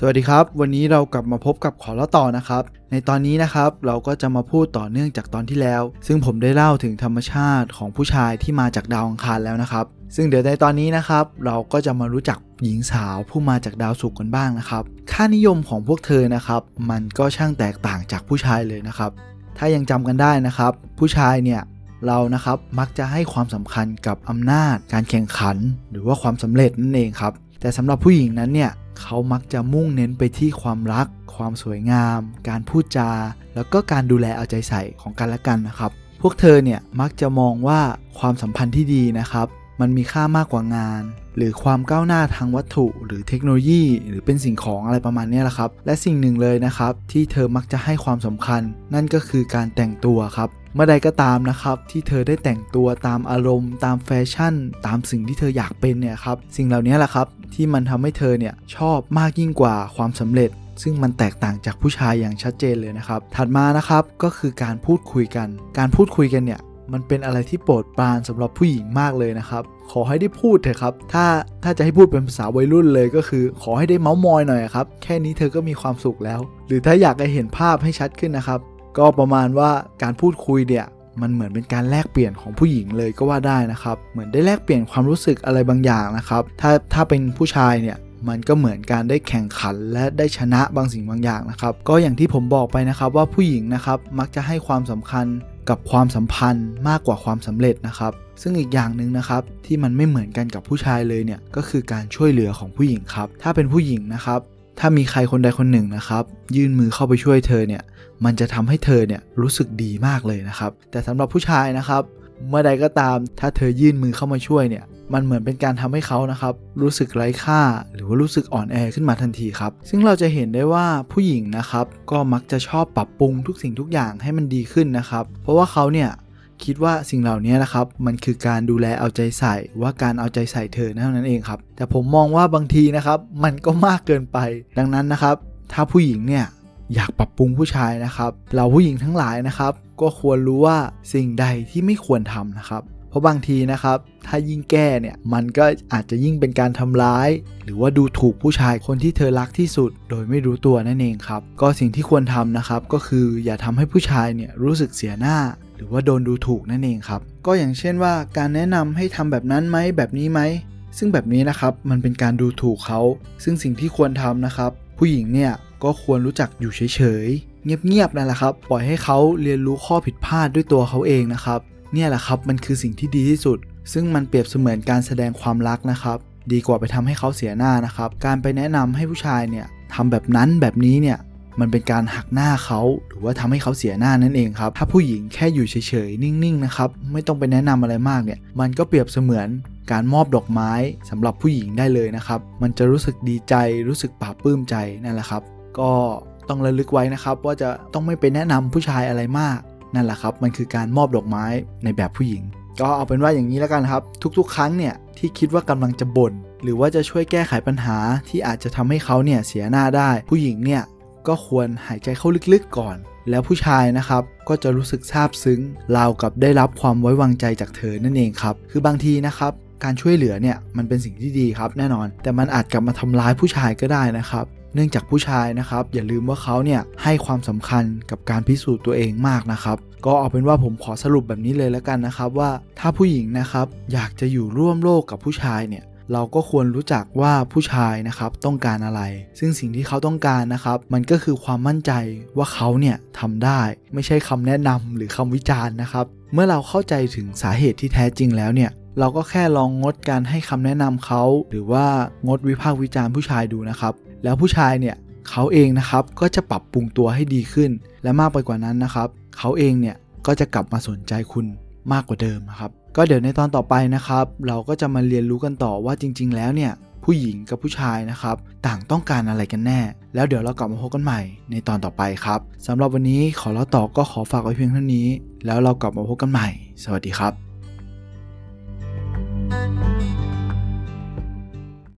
สวัสดีครับ วันนี้เรากลับมาพบกับขอเล่าต่อนะครับ ในตอนนี้นะครับเราก็จะมาพูดต่อเนื่องจากตอนที่แล้ว ซึ่งผมได้เล่าถึงธรรมชาติของผู้ชายที่มาจากดาวอังคารแล้วนะครับ ซึ่งเดี๋ยวในตอนนี้นะครับ เราก็จะมารู้จักหญิงสาวผู้มาจากดาวศุกร์กันบ้างนะครับ ค่านิยมของพวกเธอนะครับ มันก็ช่างแตกต่างจากผู้ชายเลยนะครับ ถ้ายังจำกันได้นะครับ ผู้ชายเนี่ยเรานะครับมักจะให้ความสำคัญกับอำนาจ การแข่งขัน หรือว่าความสำเร็จนั่นเองครับแต่สำหรับผู้หญิงนั้นเนี่ย เขามักจะมุ่งเน้นไปที่ความรัก ความสวยงาม การพูดจา แล้วก็การดูแลเอาใจใส่ของกันและกันนะครับ พวกเธอเนี่ยมักจะมองว่าความสัมพันธ์ที่ดีนะครับ มันมีค่ามากกว่างาน หรือความก้าวหน้าทางวัตถุ หรือเทคโนโลยี หรือเป็นสิ่งของอะไรประมาณนี้แหละครับ และสิ่งหนึ่งเลยนะครับ ที่เธอมักจะให้ความสำคัญ นั่นก็คือการแต่งตัวครับ เมื่อใดก็ตามนะครับ ที่เธอได้แต่งตัวตามอารมณ์ ตามแฟชั่น ตามสิ่งที่เธออยากเป็นเนี่ยครับสิ่งเหล่านี้แหละครับที่มันทำให้เธอเนี่ยชอบมากยิ่งกว่าความสำเร็จ ซึ่งมันแตกต่างจากผู้ชายอย่างชัดเจนเลยนะครับ ถัดมานะครับก็คือการพูดคุยกัน การพูดคุยกันเนี่ยมันเป็นอะไรที่โปรดปรานสำหรับผู้หญิงมากเลยนะครับ ขอให้ได้พูดเถอะครับ ถ้าถ้าจะให้พูดเป็นภาษาวัยรุ่นเลยก็คือ ขอให้ได้เมาส์มอยหน่อยครับ แค่นี้เธอก็มีความสุขแล้ว หรือถ้าอยากให้เห็นภาพให้ชัดขึ้นนะครับ ก็ประมาณว่าการพูดคุยเนี่ยมันเหมือนเป็นการแลกเปลี่ยนของผู้หญิงเลยก็ว่าได้นะครับ เหมือนได้แลกเปลี่ยนความรู้สึกอะไรบางอย่างนะครับ ถ้าถ้าเป็นผู้ชายเนี่ยมันก็เหมือนการได้แข่งขันและได้ชนะบางสิ่งบางอย่างนะครับ ก็อย่างที่ผมบอกไปนะครับว่าผู้หญิงนะครับมักจะให้ความสำคัญกับความสัมพันธ์มากกว่าความสำเร็จนะครับ ซึ่งอีกอย่างหนึ่งนะครับที่มันไม่เหมือนกันกับผู้ชายเลยเนี่ยก็คือการช่วยเหลือของผู้หญิงครับ ถ้าเป็นผู้หญิงนะครับ ถ้ามีใครคนใดคนหนึ่งนะครับ ยื่นมือเข้าไปช่วยเธอเนี่ย มันจะทำให้เธอเนี่ยรู้สึกดีมากเลยนะครับ แต่สำหรับผู้ชายนะครับ เมื่อใดก็ตามถ้าเธอยื่นมือเข้ามาช่วยเนี่ย มันเหมือนเป็นการทำให้เขานะครับ รู้สึกไร้ค่า หรือว่ารู้สึกอ่อนแอขึ้นมาทันทีครับ ซึ่งเราจะเห็นได้ว่าผู้หญิงนะครับ ก็มักจะชอบปรับปรุงทุกสิ่งทุกอย่างให้มันดีขึ้นนะครับ เพราะว่าเขาเนี่ย คิดว่าสิ่งเหล่านี้นะครับ มันคือการดูแลเอาใจใส่ว่าการเอาใจใส่เธอเท่านั้นเองครับ แต่ผมมองว่าบางทีนะครับ มันก็มากเกินไป ดังนั้นนะครับ ถ้าผู้หญิงเนี่ยอยากปรับปรุงผู้ชายนะครับ เราผู้หญิงทั้งหลายนะครับ ก็ควรรู้ว่าสิ่งใดที่ไม่ควรทำนะครับ เพราะบางทีนะครับ ถ้ายิ่งแก้เนี่ยมันก็อาจจะยิ่งเป็นการทำร้าย หรือว่าดูถูกผู้ชายคนที่เธอรักที่สุด โดยไม่รู้ตัวนั่นเองครับ ก็สิ่งที่ควรทำนะครับ ก็คืออย่าทำให้ผู้ชายเนี่ยรู้สึกเสียหน้า หรือว่าโดนดูถูกนั่นเองครับ ก็อย่างเช่นว่าการแนะนำให้ทำแบบนั้นไหมแบบนี้ไหม ซึ่งแบบนี้นะครับมันเป็นการดูถูกเขา ซึ่งสิ่งที่ควรทำนะครับ ผู้หญิงเนี่ยก็ควรรู้จักอยู่เฉยๆ เงียบๆนั่นแหละครับ ปล่อยให้เขาเรียนรู้ข้อผิดพลาดด้วยตัวเขาเองนะครับ เนี่ยแหละครับมันคือสิ่งที่ดีที่สุด ซึ่งมันเปรียบเสมือนการแสดงความรักนะครับ ดีกว่าไปทำให้เขาเสียหน้านะครับ การไปแนะนำให้ผู้ชายเนี่ยทำแบบนั้นแบบนี้เนี่ย มันเป็นการหักหน้าเขาหรือว่าทำให้เขาเสียหน้านั่นเองครับ ถ้าผู้หญิงแค่อยู่เฉยๆ นิ่งๆนะครับไม่ต้องไปแนะนำอะไรมากเนี่ย มันก็เปรียบเสมือนการมอบดอกไม้สำหรับผู้หญิงได้เลยนะครับ มันจะรู้สึกดีใจรู้สึกปลาบปลื้มใจนั่นแหละครับ ก็ต้องระลึกไว้นะครับ ว่าจะต้องไม่ไปแนะนำผู้ชายอะไรมากนั่นแหละครับ มันคือการมอบดอกไม้ในแบบผู้หญิง ก็เอาเป็นว่าอย่างนี้แล้วกันครับ ทุกๆ ครั้งเนี่ยที่คิดว่ากำลังจะบ่นหรือว่าจะช่วยแก้ไขปัญหาที่อาจจะทำให้เขาเนี่ยเสียหน้าได้ ผู้หญิงเนี่ย ก็ควรหายใจเข้าลึกๆก่อน แล้วผู้ชายนะครับก็จะรู้สึกซาบซึ้งราวกับได้รับความไว้วางใจจากเธอนั่นเองครับ คือบางทีนะครับการช่วยเหลือเนี่ยมันเป็นสิ่งที่ดีครับแน่นอน แต่มันอาจกลับมาทำร้ายผู้ชายก็ได้นะครับ เนื่องจากผู้ชายนะครับ อย่าลืมว่าเขาเนี่ยให้ความสำคัญกับการพิสูจน์ตัวเองมากนะครับก็เอาเป็นว่าผมขอสรุปแบบนี้เลยแล้วกันนะครับว่าถ้าผู้หญิงนะครับอยากจะอยู่ร่วมโลกกับผู้ชายเนี่ย เราก็ควรรู้จักว่าผู้ชายนะครับต้องการอะไร ซึ่งสิ่งที่เขาต้องการนะครับมันก็คือความมั่นใจว่าเขาเนี่ยทำได้ ไม่ใช่คำแนะนำหรือคำวิจารณ์นะครับ เมื่อเราเข้าใจถึงสาเหตุที่แท้จริงแล้วเนี่ยเราก็แค่ลองงดการให้คำแนะนำเขา หรือว่างดวิพากษ์วิจารณ์ผู้ชายดูนะครับ แล้วผู้ชายเนี่ยเขาเองนะครับก็จะปรับปรุงตัวให้ดีขึ้น และมากไปกว่านั้นนะครับ เขาเองเนี่ยก็จะกลับมาสนใจคุณมากกว่าเดิมนะครับ ก็เดี๋ยวในตอนต่อไปนะครับ เราก็จะมาเรียนรู้กันต่อว่าจริง ๆ แล้วเนี่ยผู้หญิงกับผู้ชายนะครับ ต่างต้องการอะไรกันแน่ แล้วเดี๋ยวเรากลับมาพบกันใหม่ในตอนต่อไปครับสำหรับวันนี้ขอเล่าต่อก็ขอฝากไว้เพียงเท่านี้ แล้วเรากลับมาพบกันใหม่ สวัสดีครับ